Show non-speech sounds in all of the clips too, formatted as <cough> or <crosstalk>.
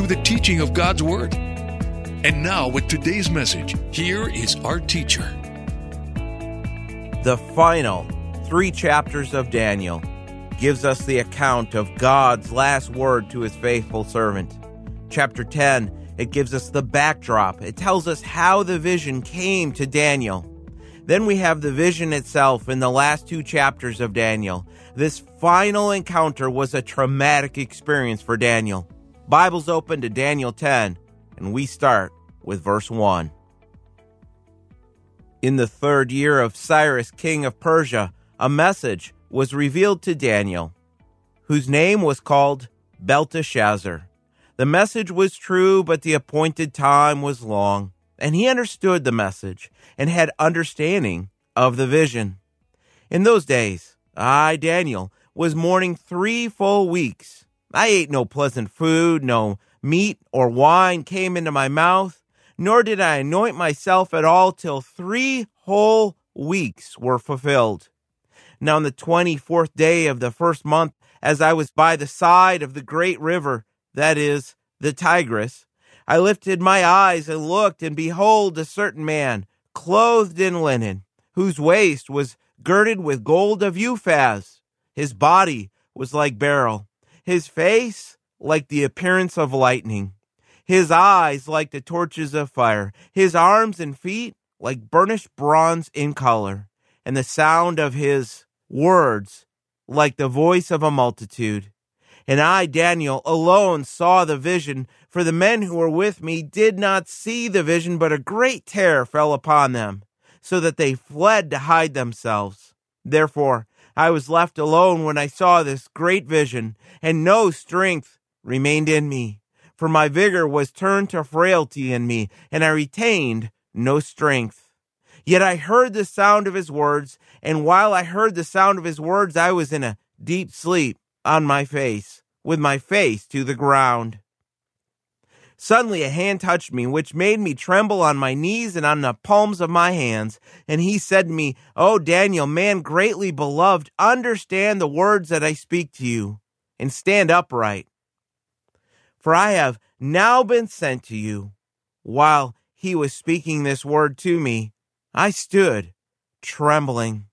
through the teaching of God's Word. And now, with today's message, here is our teacher. The final three chapters of Daniel gives us the account of God's last word to his faithful servant. Chapter 10, it gives us the backdrop. It tells us how the vision came to Daniel. Then we have the vision itself in the last two chapters of Daniel. This final encounter was a traumatic experience for Daniel. Bible's open to Daniel 10, and we start with verse 1. In the third year of Cyrus, king of Persia, a message was revealed to Daniel, whose name was called Belteshazzar. The message was true, but the appointed time was long, and he understood the message and had understanding of the vision. In those days, I, Daniel, was mourning three full weeks. I ate no pleasant food, no meat or wine came into my mouth, nor did I anoint myself at all till three whole weeks were fulfilled. Now, on the twenty fourth day of the first month, as I was by the side of the great river, that is, the Tigris, I lifted my eyes and looked, and behold, a certain man, clothed in linen, whose waist was girded with gold of Uphaz. His body was like beryl, his face like the appearance of lightning, his eyes like the torches of fire, his arms and feet like burnished bronze in color, and the sound of his words like the voice of a multitude. And I, Daniel, alone saw the vision, for the men who were with me did not see the vision, but a great terror fell upon them so that they fled to hide themselves. Therefore, I was left alone when I saw this great vision, and no strength remained in me. For my vigor was turned to frailty in me, and I retained no strength. Yet I heard the sound of his words, and while I heard the sound of his words, I was in a deep sleep on my face, with my face to the ground. Suddenly a hand touched me, which made me tremble on my knees and on the palms of my hands. And he said to me, O Daniel, man greatly beloved, understand the words that I speak to you, and stand upright. For I have now been sent to you. While he was speaking this word to me, I stood trembling.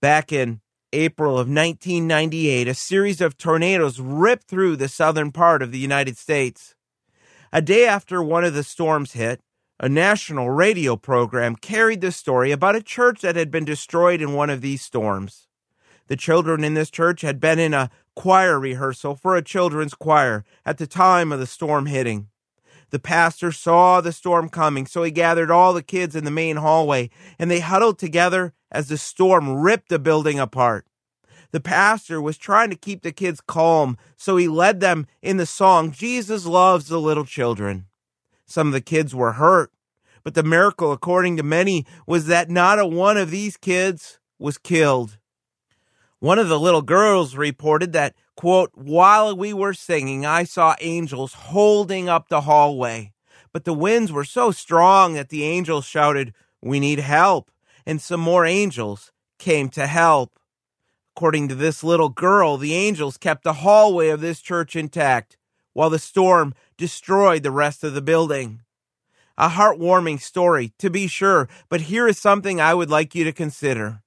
Back in April of 1998, a series of tornadoes ripped through the southern part of the United States. A day after one of the storms hit, a national radio program carried the story about a church that had been destroyed in one of these storms. The children in this church had been in a choir rehearsal for a children's choir at the time of the storm hitting. The pastor saw the storm coming, so he gathered all the kids in the main hallway, and they huddled together as the storm ripped the building apart. The pastor was trying to keep the kids calm, so he led them in the song, Jesus Loves the Little Children. Some of the kids were hurt, but the miracle, according to many, was that not a one of these kids was killed. One of the little girls reported that, quote, while we were singing, I saw angels holding up the hallway, but the winds were so strong that the angels shouted, We need help. And some more angels came to help. According to this little girl, the angels kept the hallway of this church intact while the storm destroyed the rest of the building. A heartwarming story, to be sure, but here is something I would like you to consider.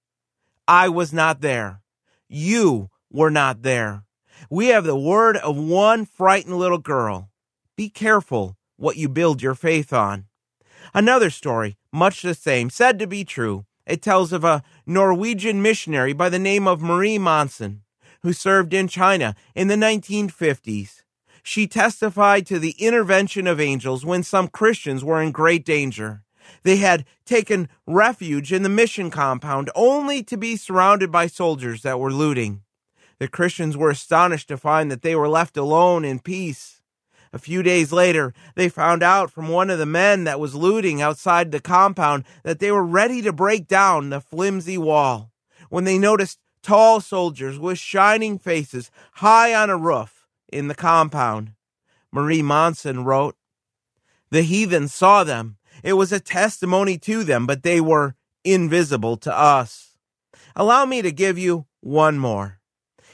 I was not there. You were not there. We have the word of one frightened little girl. Be careful what you build your faith on. Another story, much the same, said to be true. It tells of a Norwegian missionary by the name of Marie Monsen who served in China in the 1950s. She testified to the intervention of angels when some Christians were in great danger. They had taken refuge in the mission compound only to be surrounded by soldiers that were looting. The Christians were astonished to find that they were left alone in peace. A few days later, they found out from one of the men that was looting outside the compound that they were ready to break down the flimsy wall. When they noticed tall soldiers with shining faces high on a roof in the compound. Marie Monsen wrote, The heathen saw them. It was a testimony to them, but they were invisible to us. Allow me to give you one more.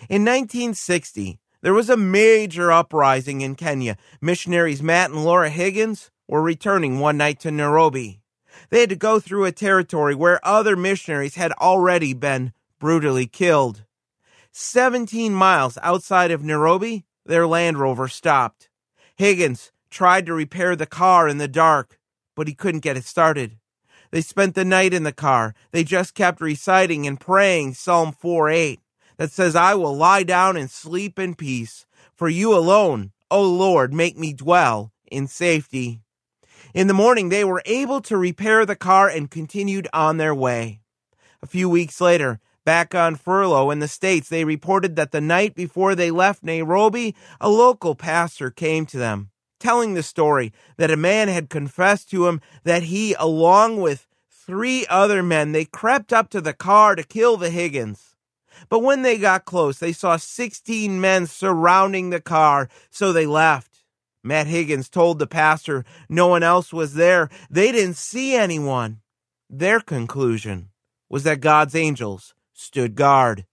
In 1960, there was a major uprising in Kenya. Missionaries Matt and Laura Higgins were returning one night to Nairobi. They had to go through a territory where other missionaries had already been brutally killed. 17 miles outside of Nairobi, their Land Rover stopped. Higgins tried to repair the car in the dark, but he couldn't get it started. They spent the night in the car. They just kept reciting and praying Psalm 4 8 that says, I will lie down and sleep in peace. For you alone, O Lord, make me dwell in safety. In the morning, they were able to repair the car and continued on their way. A few weeks later, back on furlough in the States, they reported that the night before they left Nairobi, a local pastor came to them, telling the story that a man had confessed to him that he, along with three other men, they crept up to the car to kill the Higgins. But when they got close, they saw 16 men surrounding the car, so they left. Matt Higgins told the pastor no one else was there. They didn't see anyone. Their conclusion was that God's angels stood guard.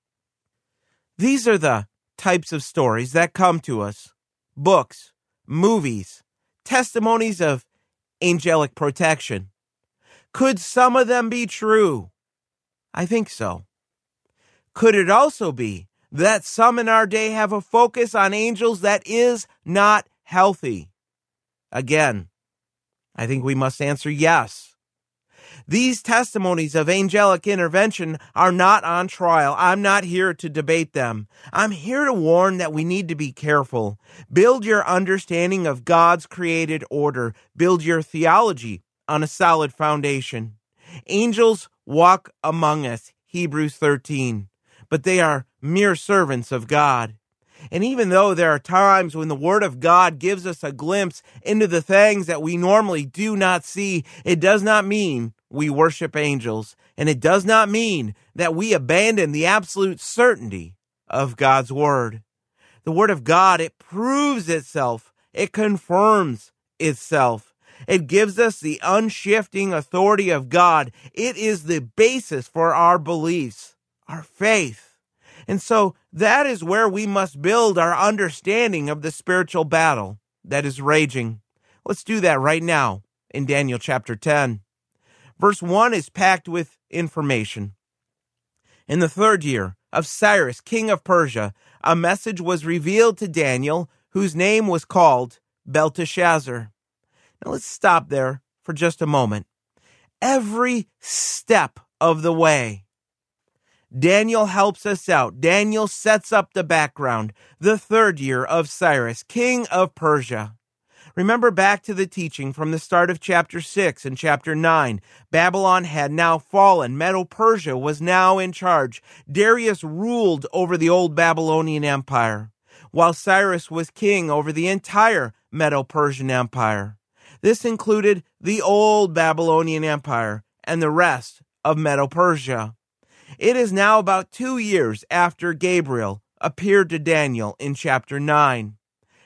These are the types of stories that come to us books, movies, testimonies of angelic protection. Could some of them be true? I think so. Could it also be that some in our day have a focus on angels that is not healthy? Again, I think we must answer yes. These testimonies of angelic intervention are not on trial. I'm not here to debate them. I'm here to warn that we need to be careful. Build your understanding of God's created order. Build your theology on a solid foundation. Angels walk among us. Hebrews 13 but they are mere servants of God. And even though there are times when the Word of God gives us a glimpse into the things that we normally do not see, it does not mean we worship angels. And it does not mean that we abandon the absolute certainty of God's Word. The Word of God, it proves itself, it confirms itself. It gives us the unshifting authority of God. It is the basis for our beliefs our faith. And so that is where we must build our understanding of the spiritual battle that is raging. Let's do that right now in Daniel chapter 10. Verse 1 is packed with information. In the third year of Cyrus, king of Persia, a message was revealed to Daniel, whose name was called Belteshazzar. Now let's stop there for just a moment. Every step of the way, Daniel helps us out. Daniel sets up the background. The third year of Cyrus, king of Persia. Remember back to the teaching from the start of chapter 6 and chapter 9. Babylon had now fallen. Medo Persia was now in charge. Darius ruled over the old Babylonian Empire, while Cyrus was king over the entire Medo Persian Empire. This included the old Babylonian Empire and the rest of Medo Persia. It is now about two years after Gabriel appeared to Daniel in chapter 9.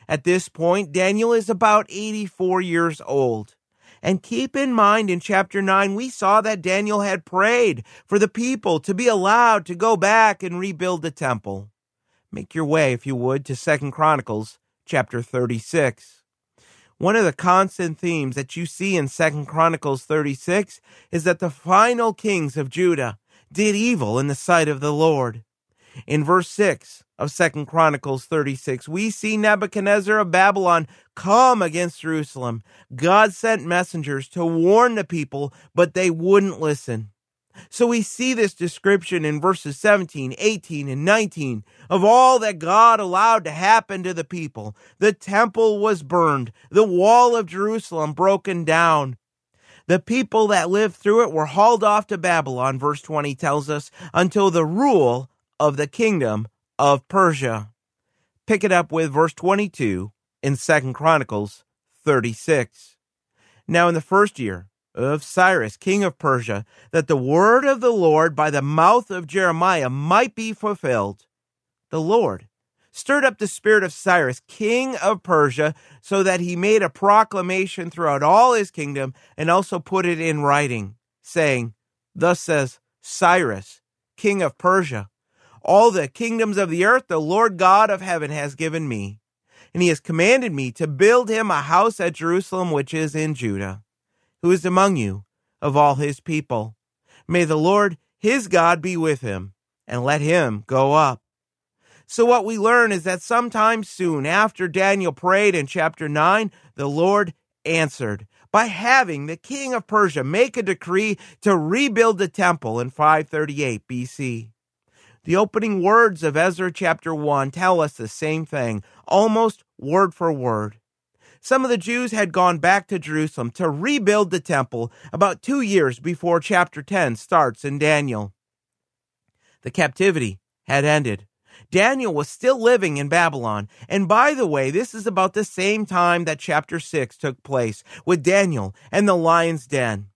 At this point, Daniel is about 84 years old. And keep in mind in chapter 9, we saw that Daniel had prayed for the people to be allowed to go back and rebuild the temple. Make your way, if you would, to Second Chronicles chapter 36. One of the constant themes that you see in Second Chronicles 36 is that the final kings of Judah did evil in the sight of the Lord. In verse 6 of Second Chronicles 36, we see Nebuchadnezzar of Babylon come against Jerusalem. God sent messengers to warn the people, but they wouldn't listen. So we see this description in verses 17, 18, and 19 of all that God allowed to happen to the people. The temple was burned, the wall of Jerusalem broken down, the people that lived through it were hauled off to Babylon, verse 20 tells us, until the rule of the kingdom of Persia. Pick it up with verse 22 in Second Chronicles 36. Now in the first year of Cyrus, king of Persia, that the word of the Lord by the mouth of Jeremiah might be fulfilled, the Lord stirred up the spirit of Cyrus, king of Persia, so that he made a proclamation throughout all his kingdom and also put it in writing, saying, Thus says Cyrus, king of Persia, all the kingdoms of the earth the Lord God of heaven has given me. And he has commanded me to build him a house at Jerusalem, which is in Judah, who is among you of all his people. May the Lord his God be with him, and let him go up. So, what we learn is that sometime soon after Daniel prayed in chapter 9, the Lord answered by having the king of Persia make a decree to rebuild the temple in 538 BC. The opening words of Ezra chapter 1 tell us the same thing, almost word for word. Some of the Jews had gone back to Jerusalem to rebuild the temple about two years before chapter 10 starts in Daniel. The captivity had ended. Daniel was still living in Babylon. And by the way, this is about the same time that chapter 6 took place with Daniel and the lion's den.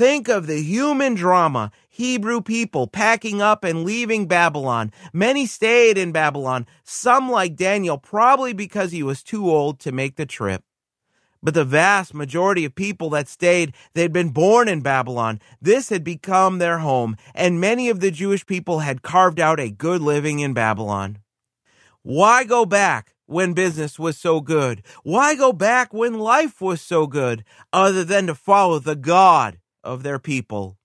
Think of the human drama. Hebrew people packing up and leaving Babylon. Many stayed in Babylon, some like Daniel, probably because he was too old to make the trip. But the vast majority of people that stayed, they'd been born in Babylon. This had become their home, and many of the Jewish people had carved out a good living in Babylon. Why go back when business was so good? Why go back when life was so good, other than to follow the God of their people?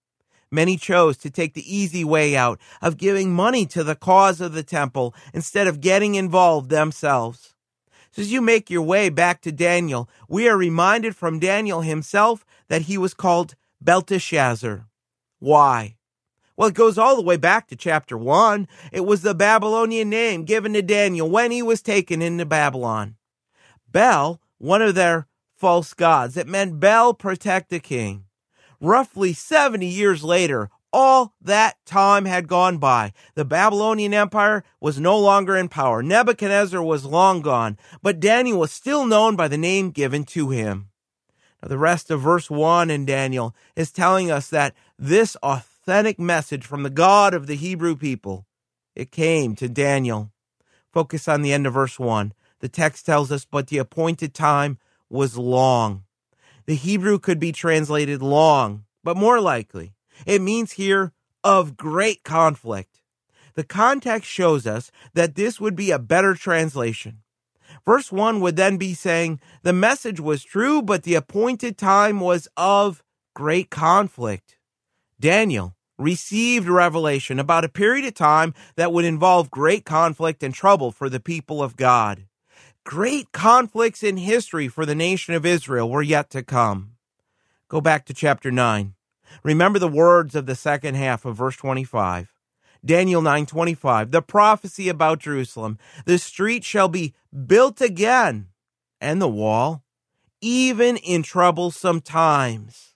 Many chose to take the easy way out of giving money to the cause of the temple instead of getting involved themselves. As you make your way back to Daniel, we are reminded from Daniel himself that he was called Belteshazzar. Why? Well, it goes all the way back to chapter 1. It was the Babylonian name given to Daniel when he was taken into Babylon. Bel, one of their false gods, it meant Bel protect the king. Roughly 70 years later, all that time had gone by. The Babylonian Empire was no longer in power. Nebuchadnezzar was long gone, but Daniel was still known by the name given to him. Now, the rest of verse 1 in Daniel is telling us that this authentic message from the God of the Hebrew people, it came to Daniel. Focus on the end of verse 1. The text tells us, but the appointed time was long. The Hebrew could be translated long, but more likely, it means here of great conflict. The context shows us that this would be a better translation. Verse 1 would then be saying, The message was true, but the appointed time was of great conflict. Daniel received revelation about a period of time that would involve great conflict and trouble for the people of God. Great conflicts in history for the nation of Israel were yet to come. Go back to chapter 9. Remember the words of the second half of verse 25. Daniel 9:25 The prophecy about Jerusalem the street shall be built again and the wall even in troublesome times.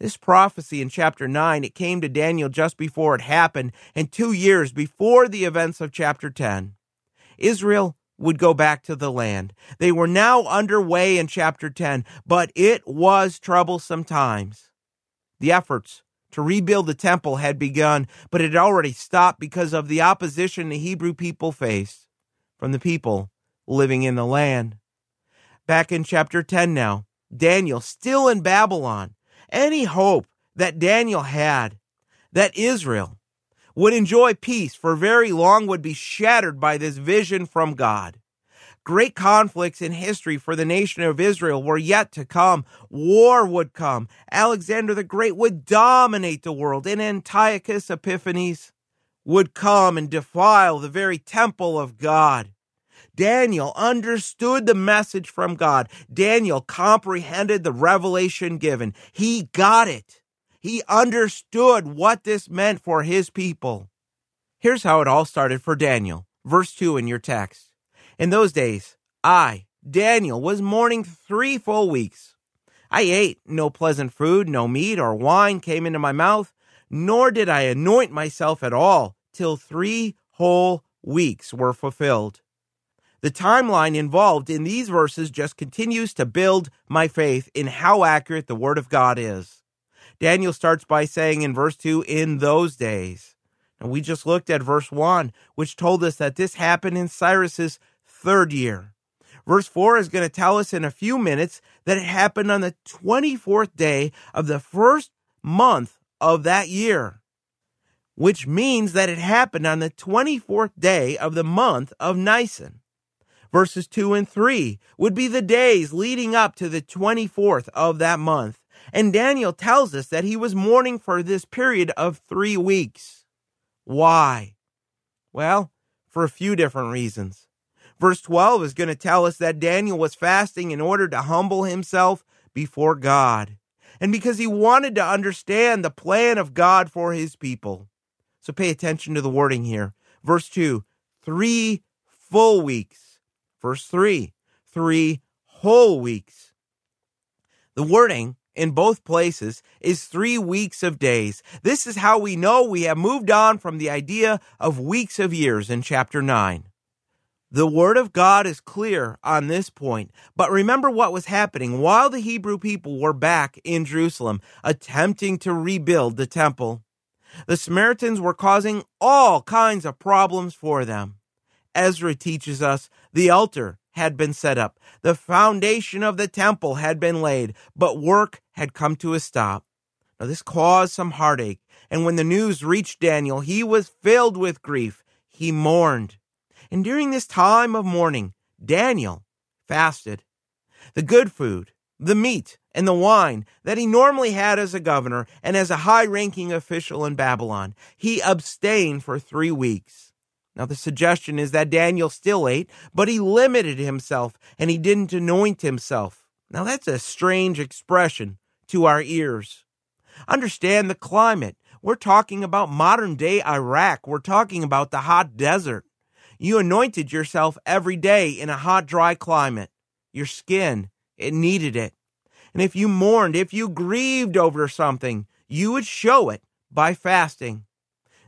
This prophecy in chapter 9 it came to Daniel just before it happened and 2 years before the events of chapter 10 Israel would go back to the land. They were now underway in chapter 10 but it was troublesome times the efforts to rebuild the temple had begun, but it had already stopped because of the opposition the Hebrew people faced from the people living in the land. Back in chapter 10 now, Daniel still in Babylon. Any hope that Daniel had that Israel would enjoy peace for very long would be shattered by this vision from God. Great conflicts in history for the nation of Israel were yet to come. War would come. Alexander the Great would dominate the world, and Antiochus Epiphanes would come and defile the very temple of God. Daniel understood the message from God. Daniel comprehended the revelation given. He got it. He understood what this meant for his people. Here's how it all started for Daniel. Verse 2 in your text. In those days, I, Daniel, was mourning three full weeks. I ate no pleasant food, no meat or wine came into my mouth, nor did I anoint myself at all till three whole weeks were fulfilled. The timeline involved in these verses just continues to build my faith in how accurate the Word of God is. Daniel starts by saying in verse 2, in those days. And we just looked at verse 1, which told us that this happened in Cyrus's third year. Verse 4 is going to tell us in a few minutes that it happened on the 24th day of the first month of that year, which means that it happened on the 24th day of the month of Nisan. Verses 2 and 3 would be the days leading up to the 24th of that month. And Daniel tells us that he was mourning for this period of three weeks. Why? Well, for a few different reasons. Verse 12 is going to tell us that Daniel was fasting in order to humble himself before God and because he wanted to understand the plan of God for his people. So pay attention to the wording here. Verse 2 three full weeks. Verse 3 three whole weeks. The wording in both places is three weeks of days. This is how we know we have moved on from the idea of weeks of years in chapter 9. The word of God is clear on this point. But remember what was happening while the Hebrew people were back in Jerusalem, attempting to rebuild the temple. The Samaritans were causing all kinds of problems for them. Ezra teaches us the altar had been set up, the foundation of the temple had been laid, but work had come to a stop. Now, this caused some heartache, and when the news reached Daniel, he was filled with grief. He mourned. And during this time of mourning, Daniel fasted. The good food, the meat, and the wine that he normally had as a governor and as a high ranking official in Babylon, he abstained for three weeks. Now, the suggestion is that Daniel still ate, but he limited himself and he didn't anoint himself. Now, that's a strange expression to our ears. Understand the climate. We're talking about modern day Iraq. We're talking about the hot desert. You anointed yourself every day in a hot, dry climate. Your skin, it needed it. And if you mourned, if you grieved over something, you would show it by fasting.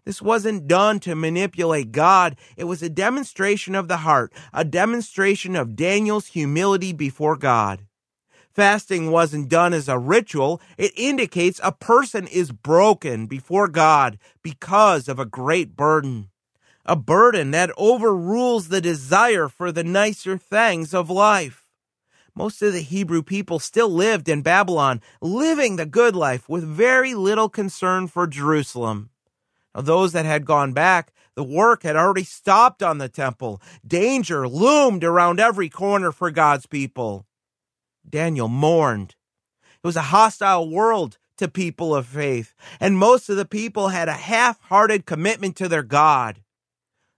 This wasn't done to manipulate God. It was a demonstration of the heart, a demonstration of Daniel's humility before God. Fasting wasn't done as a ritual. It indicates a person is broken before God because of a great burden a burden that overrules the desire for the nicer things of life. Most of the Hebrew people still lived in Babylon, living the good life with very little concern for Jerusalem. Now, those that had gone back, the work had already stopped on the temple. Danger loomed around every corner for God's people. Daniel mourned. It was a hostile world to people of faith, and most of the people had a half hearted commitment to their God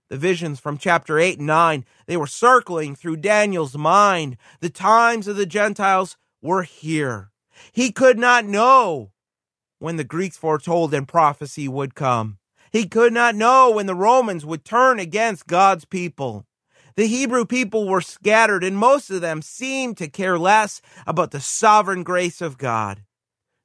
the visions from chapter 8 and 9, they were circling through Daniel's mind. The times of the Gentiles were here. He could not know when the Greeks foretold in prophecy would come. He could not know when the Romans would turn against God's people. The Hebrew people were scattered, and most of them seemed to care less about the sovereign grace of God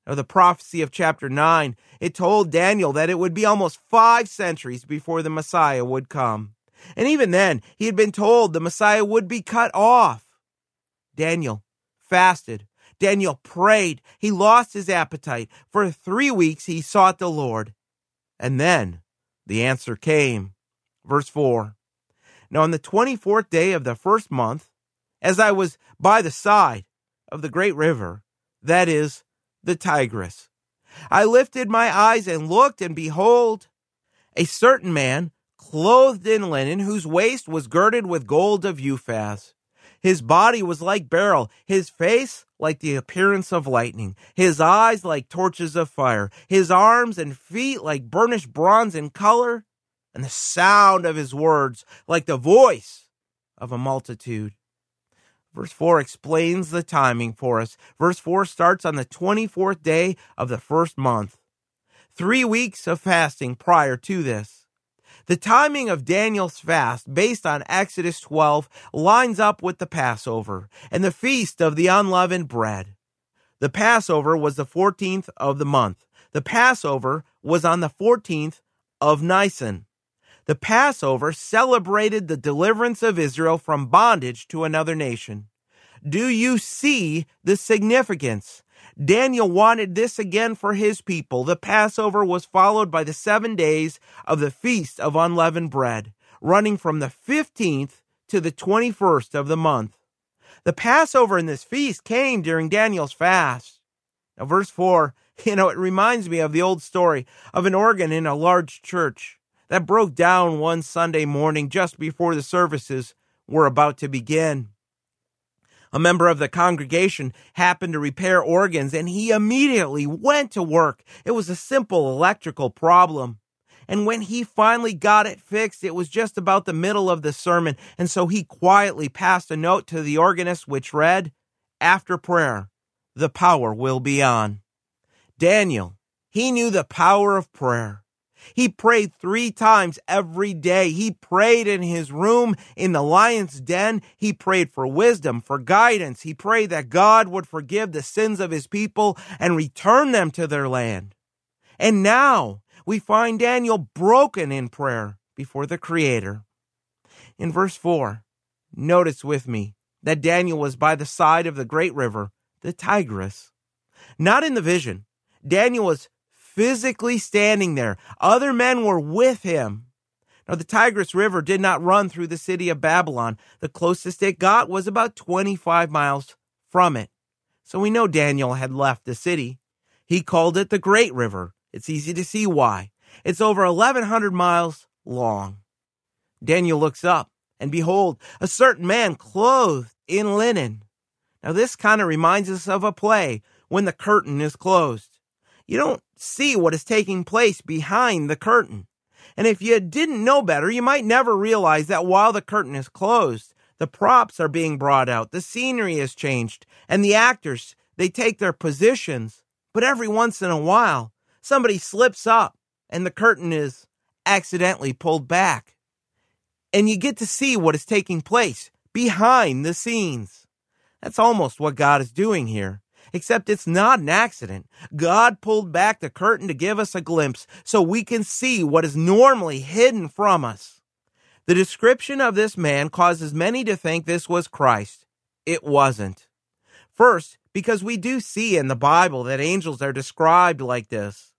or the prophecy of chapter 9, it told Daniel that it would be almost five centuries before the Messiah would come. And even then, he had been told the Messiah would be cut off. Daniel fasted. Daniel prayed. He lost his appetite. For three weeks, he sought the Lord. And then the answer came. Verse 4 Now, on the 24th day of the first month, as I was by the side of the great river, that is, the Tigris. I lifted my eyes and looked, and behold, a certain man, clothed in linen, whose waist was girded with gold of Uphaz. His body was like beryl, his face like the appearance of lightning, his eyes like torches of fire, his arms and feet like burnished bronze in color, and the sound of his words like the voice of a multitude. Verse 4 explains the timing for us. Verse 4 starts on the 24th day of the first month. Three weeks of fasting prior to this. The timing of Daniel's fast, based on Exodus 12, lines up with the Passover and the feast of the unleavened bread. The Passover was the 14th of the month. The Passover was on the 14th of Nisan. The Passover celebrated the deliverance of Israel from bondage to another nation. Do you see the significance? Daniel wanted this again for his people. The Passover was followed by the seven days of the Feast of Unleavened Bread, running from the 15th to the 21st of the month. The Passover in this feast came during Daniel's fast. Now, verse 4, <laughs> you know, it reminds me of the old story of an organ in a large church that broke down one Sunday morning just before the services were about to begin. A member of the congregation happened to repair organs and he immediately went to work. It was a simple electrical problem. And when he finally got it fixed, it was just about the middle of the sermon. And so he quietly passed a note to the organist which read, After prayer, the power will be on. Daniel, he knew the power of prayer. He prayed three times every day. He prayed in his room in the lion's den. He prayed for wisdom, for guidance. He prayed that God would forgive the sins of his people and return them to their land. And now we find Daniel broken in prayer before the Creator. In verse 4, notice with me that Daniel was by the side of the great river, the Tigris. Not in the vision. Daniel was physically standing there. Other men were with him. Now, the Tigris River did not run through the city of Babylon. The closest it got was about 25 miles from it. So we know Daniel had left the city. He called it the Great River. It's easy to see why. It's over 1,100 miles long. Daniel looks up, and behold, a certain man clothed in linen. Now, this kind of reminds us of a play when the curtain is closed. You don't see what is taking place behind the curtain. And if you didn't know better, you might never realize that while the curtain is closed, the props are being brought out, the scenery is changed, and the actors, they take their positions. But every once in a while, somebody slips up and the curtain is accidentally pulled back. And you get to see what is taking place behind the scenes. That's almost what God is doing here except it's not an accident. God pulled back the curtain to give us a glimpse so we can see what is normally hidden from us. The description of this man causes many to think this was Christ. It wasn't. First, because we do see in the Bible that angels are described like this.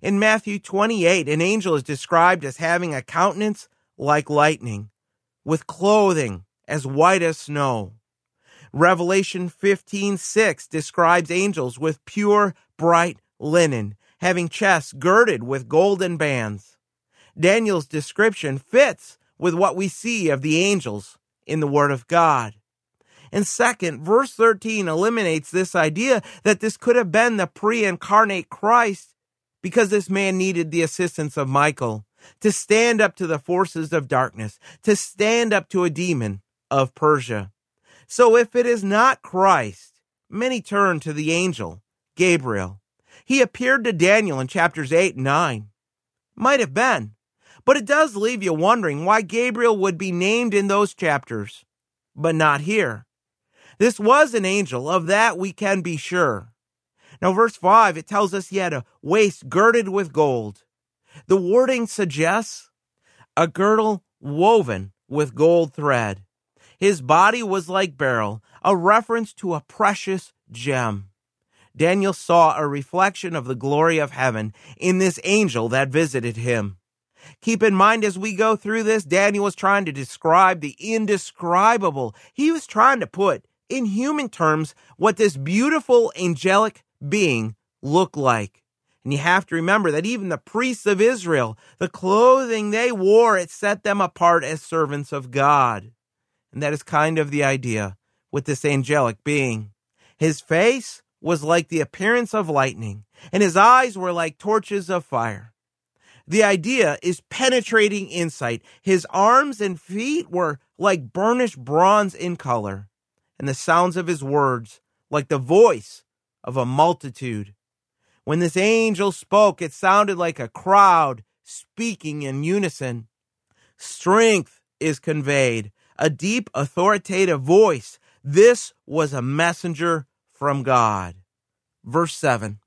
In Matthew 28, an angel is described as having a countenance like lightning, with clothing as white as snow. Revelation 15:6 describes angels with pure bright linen, having chests girded with golden bands. Daniel's description fits with what we see of the angels in the word of God. And second, verse 13 eliminates this idea that this could have been the pre-incarnate Christ because this man needed the assistance of Michael to stand up to the forces of darkness, to stand up to a demon of Persia. So if it is not Christ, many turn to the angel, Gabriel. He appeared to Daniel in chapters 8 and 9. Might have been, but it does leave you wondering why Gabriel would be named in those chapters, but not here. This was an angel, of that we can be sure. Now, verse 5, it tells us he had a waist girded with gold. The wording suggests a girdle woven with gold thread. His body was like beryl, a reference to a precious gem. Daniel saw a reflection of the glory of heaven in this angel that visited him. Keep in mind as we go through this, Daniel was trying to describe the indescribable. He was trying to put in human terms what this beautiful angelic being looked like. And you have to remember that even the priests of Israel, the clothing they wore, it set them apart as servants of God. And that is kind of the idea with this angelic being. His face was like the appearance of lightning, and his eyes were like torches of fire. The idea is penetrating insight. His arms and feet were like burnished bronze in color, and the sounds of his words like the voice of a multitude. When this angel spoke, it sounded like a crowd speaking in unison. Strength is conveyed, a deep authoritative voice. This was a messenger from God. Verse 7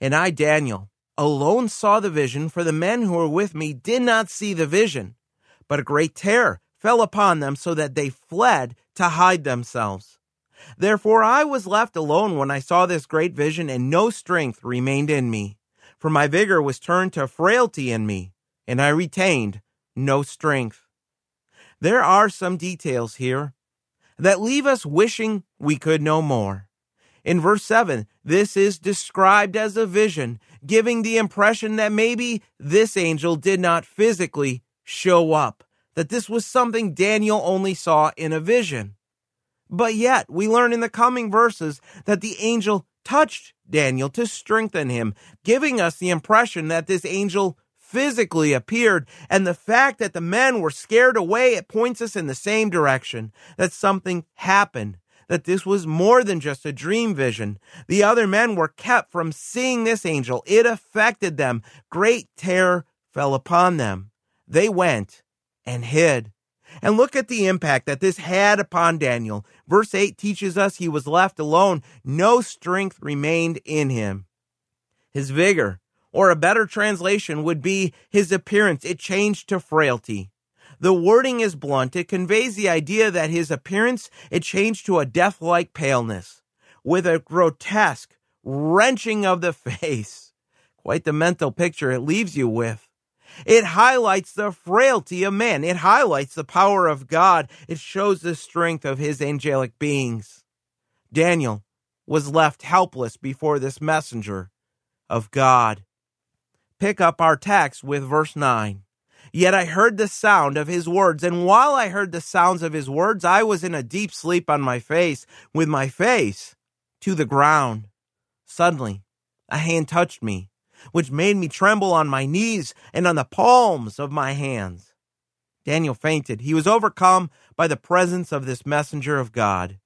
And I, Daniel, alone saw the vision, for the men who were with me did not see the vision. But a great terror fell upon them so that they fled to hide themselves. Therefore I was left alone when I saw this great vision, and no strength remained in me. For my vigor was turned to frailty in me, and I retained no strength. There are some details here that leave us wishing we could know more. In verse 7, this is described as a vision, giving the impression that maybe this angel did not physically show up, that this was something Daniel only saw in a vision. But yet, we learn in the coming verses that the angel touched Daniel to strengthen him, giving us the impression that this angel physically appeared. And the fact that the men were scared away, it points us in the same direction that something happened, that this was more than just a dream vision. The other men were kept from seeing this angel. It affected them. Great terror fell upon them. They went and hid. And look at the impact that this had upon Daniel. Verse 8 teaches us he was left alone. No strength remained in him. His vigor, or a better translation would be his appearance, it changed to frailty. The wording is blunt. It conveys the idea that his appearance, it changed to a death-like paleness with a grotesque wrenching of the <laughs> face. Quite the mental picture it leaves you with. It highlights the frailty of man. It highlights the power of God. It shows the strength of his angelic beings. Daniel was left helpless before this messenger of God. Pick up our text with verse 9. Yet I heard the sound of his words, and while I heard the sounds of his words, I was in a deep sleep on my face, with my face to the ground. Suddenly, a hand touched me which made me tremble on my knees and on the palms of my hands. Daniel fainted. He was overcome by the presence of this messenger of God.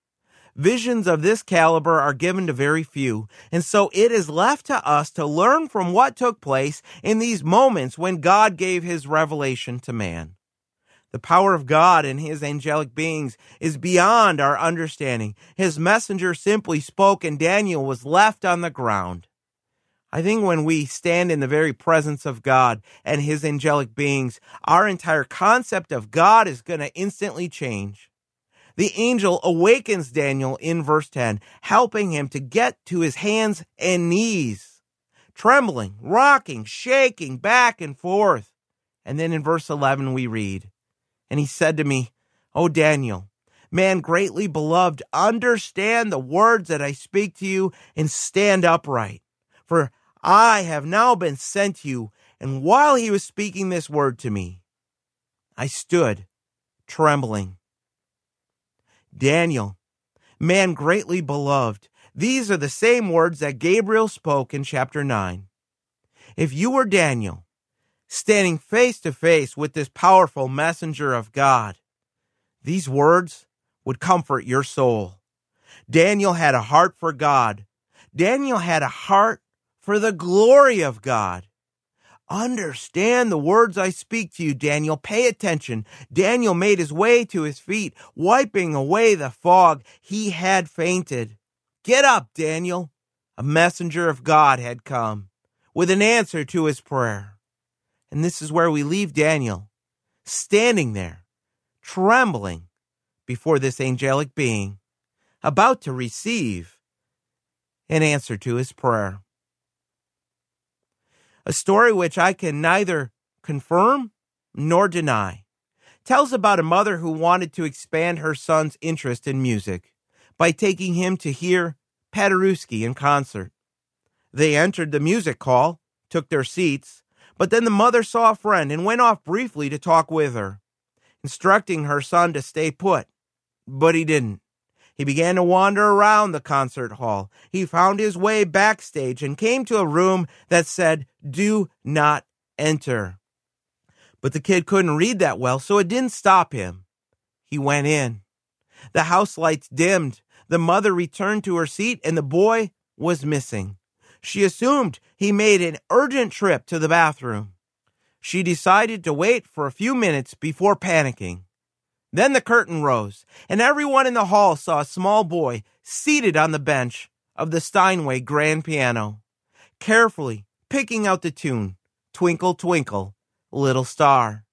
Visions of this caliber are given to very few, and so it is left to us to learn from what took place in these moments when God gave his revelation to man. The power of God and his angelic beings is beyond our understanding. His messenger simply spoke, and Daniel was left on the ground. I think when we stand in the very presence of God and his angelic beings, our entire concept of God is going to instantly change. The angel awakens Daniel in verse 10, helping him to get to his hands and knees, trembling, rocking, shaking back and forth. And then in verse 11, we read, And he said to me, O Daniel, man greatly beloved, understand the words that I speak to you and stand upright. For I have now been sent you. And while he was speaking this word to me, I stood trembling. Daniel, man greatly beloved, these are the same words that Gabriel spoke in chapter 9. If you were Daniel, standing face to face with this powerful messenger of God, these words would comfort your soul. Daniel had a heart for God. Daniel had a heart for the glory of God. Understand the words I speak to you, Daniel. Pay attention. Daniel made his way to his feet, wiping away the fog. He had fainted. Get up, Daniel. A messenger of God had come with an answer to his prayer. And this is where we leave Daniel, standing there, trembling before this angelic being, about to receive an answer to his prayer a story which I can neither confirm nor deny. Tells about a mother who wanted to expand her son's interest in music by taking him to hear Paderewski in concert. They entered the music hall, took their seats, but then the mother saw a friend and went off briefly to talk with her, instructing her son to stay put. But he didn't. He began to wander around the concert hall. He found his way backstage and came to a room that said, Do not enter. But the kid couldn't read that well, so it didn't stop him. He went in. The house lights dimmed. The mother returned to her seat and the boy was missing. She assumed he made an urgent trip to the bathroom. She decided to wait for a few minutes before panicking. Then the curtain rose, and everyone in the hall saw a small boy seated on the bench of the Steinway grand piano, carefully picking out the tune, Twinkle, Twinkle, Little Star.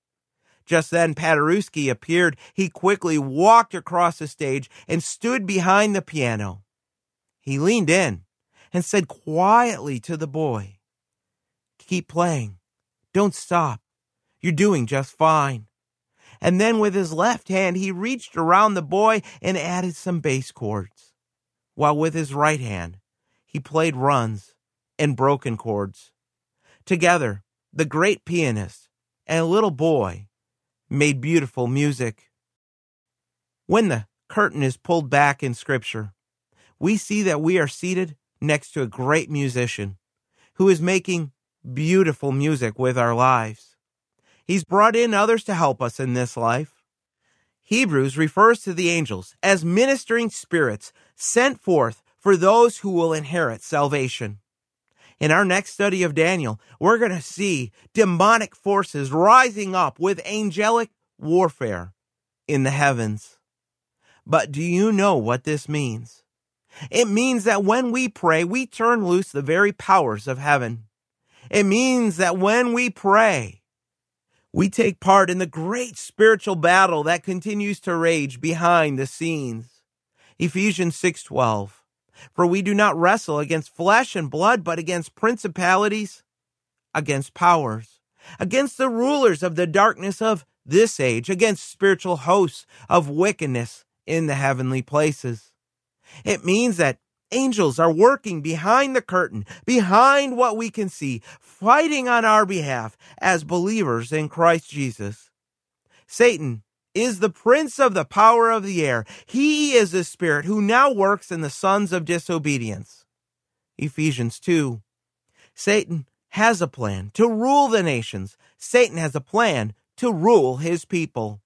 Just then, Paderewski appeared. He quickly walked across the stage and stood behind the piano. He leaned in and said quietly to the boy, Keep playing. Don't stop. You're doing just fine. And then with his left hand, he reached around the boy and added some bass chords, while with his right hand, he played runs and broken chords. Together, the great pianist and a little boy made beautiful music. When the curtain is pulled back in Scripture, we see that we are seated next to a great musician who is making beautiful music with our lives. He's brought in others to help us in this life. Hebrews refers to the angels as ministering spirits sent forth for those who will inherit salvation. In our next study of Daniel, we're going to see demonic forces rising up with angelic warfare in the heavens. But do you know what this means? It means that when we pray, we turn loose the very powers of heaven. It means that when we pray, we take part in the great spiritual battle that continues to rage behind the scenes. Ephesians 6:12 For we do not wrestle against flesh and blood but against principalities, against powers, against the rulers of the darkness of this age, against spiritual hosts of wickedness in the heavenly places. It means that angels are working behind the curtain, behind what we can see, fighting on our behalf as believers in Christ Jesus. Satan is the prince of the power of the air. He is the spirit who now works in the sons of disobedience. Ephesians 2. Satan has a plan to rule the nations. Satan has a plan to rule his people.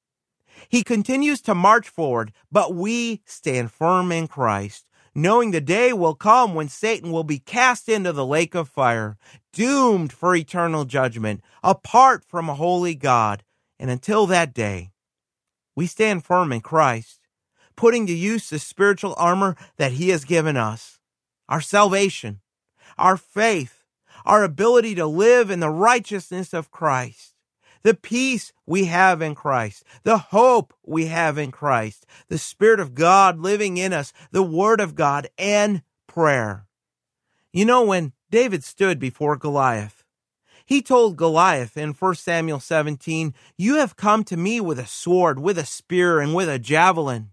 He continues to march forward, but we stand firm in Christ, knowing the day will come when Satan will be cast into the lake of fire, doomed for eternal judgment, apart from a holy God. And until that day, we stand firm in Christ, putting to use the spiritual armor that he has given us, our salvation, our faith, our ability to live in the righteousness of Christ the peace we have in Christ, the hope we have in Christ, the Spirit of God living in us, the Word of God, and prayer. You know, when David stood before Goliath, he told Goliath in 1 Samuel 17, You have come to me with a sword, with a spear, and with a javelin.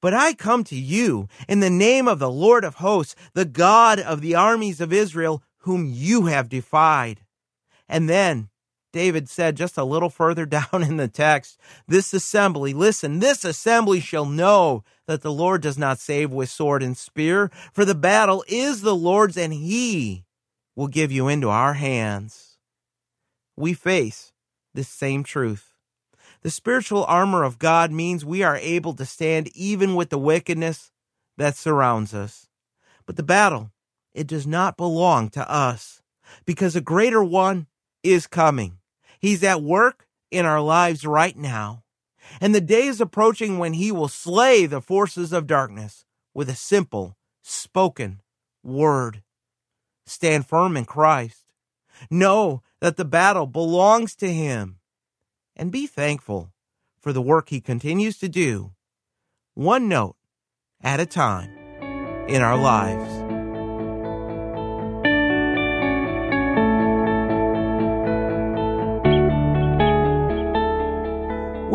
But I come to you in the name of the Lord of hosts, the God of the armies of Israel, whom you have defied. And then David said just a little further <laughs> down in the text, this assembly, listen, this assembly shall know that the Lord does not save with sword and spear, for the battle is the Lord's and he will give you into our hands. We face this same truth. The spiritual armor of God means we are able to stand even with the wickedness that surrounds us. But the battle, it does not belong to us because a greater one is coming. He's at work in our lives right now. And the day is approaching when he will slay the forces of darkness with a simple, spoken word. Stand firm in Christ. Know that the battle belongs to him. And be thankful for the work he continues to do, one note at a time in our lives.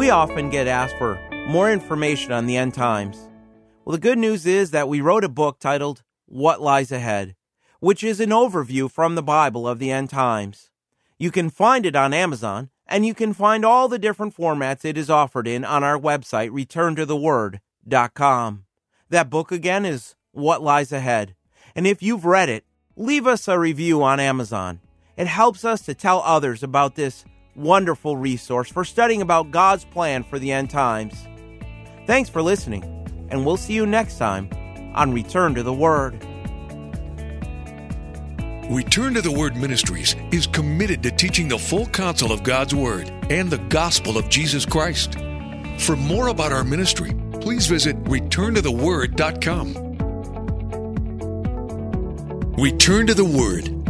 We often get asked for more information on the end times. Well, the good news is that we wrote a book titled What Lies Ahead, which is an overview from the Bible of the end times. You can find it on Amazon, and you can find all the different formats it is offered in on our website, returntotheword.com. That book again is What Lies Ahead. And if you've read it, leave us a review on Amazon. It helps us to tell others about this wonderful resource for studying about God's plan for the end times. Thanks for listening, and we'll see you next time on Return to the Word. Return to the Word Ministries is committed to teaching the full counsel of God's Word and the gospel of Jesus Christ. For more about our ministry, please visit returntotheword.com. Return to the Word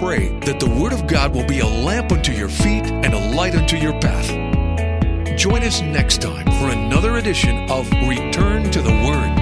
pray that the Word of God will be a lamp unto your feet and a light unto your path. Join us next time for another edition of Return to the Word.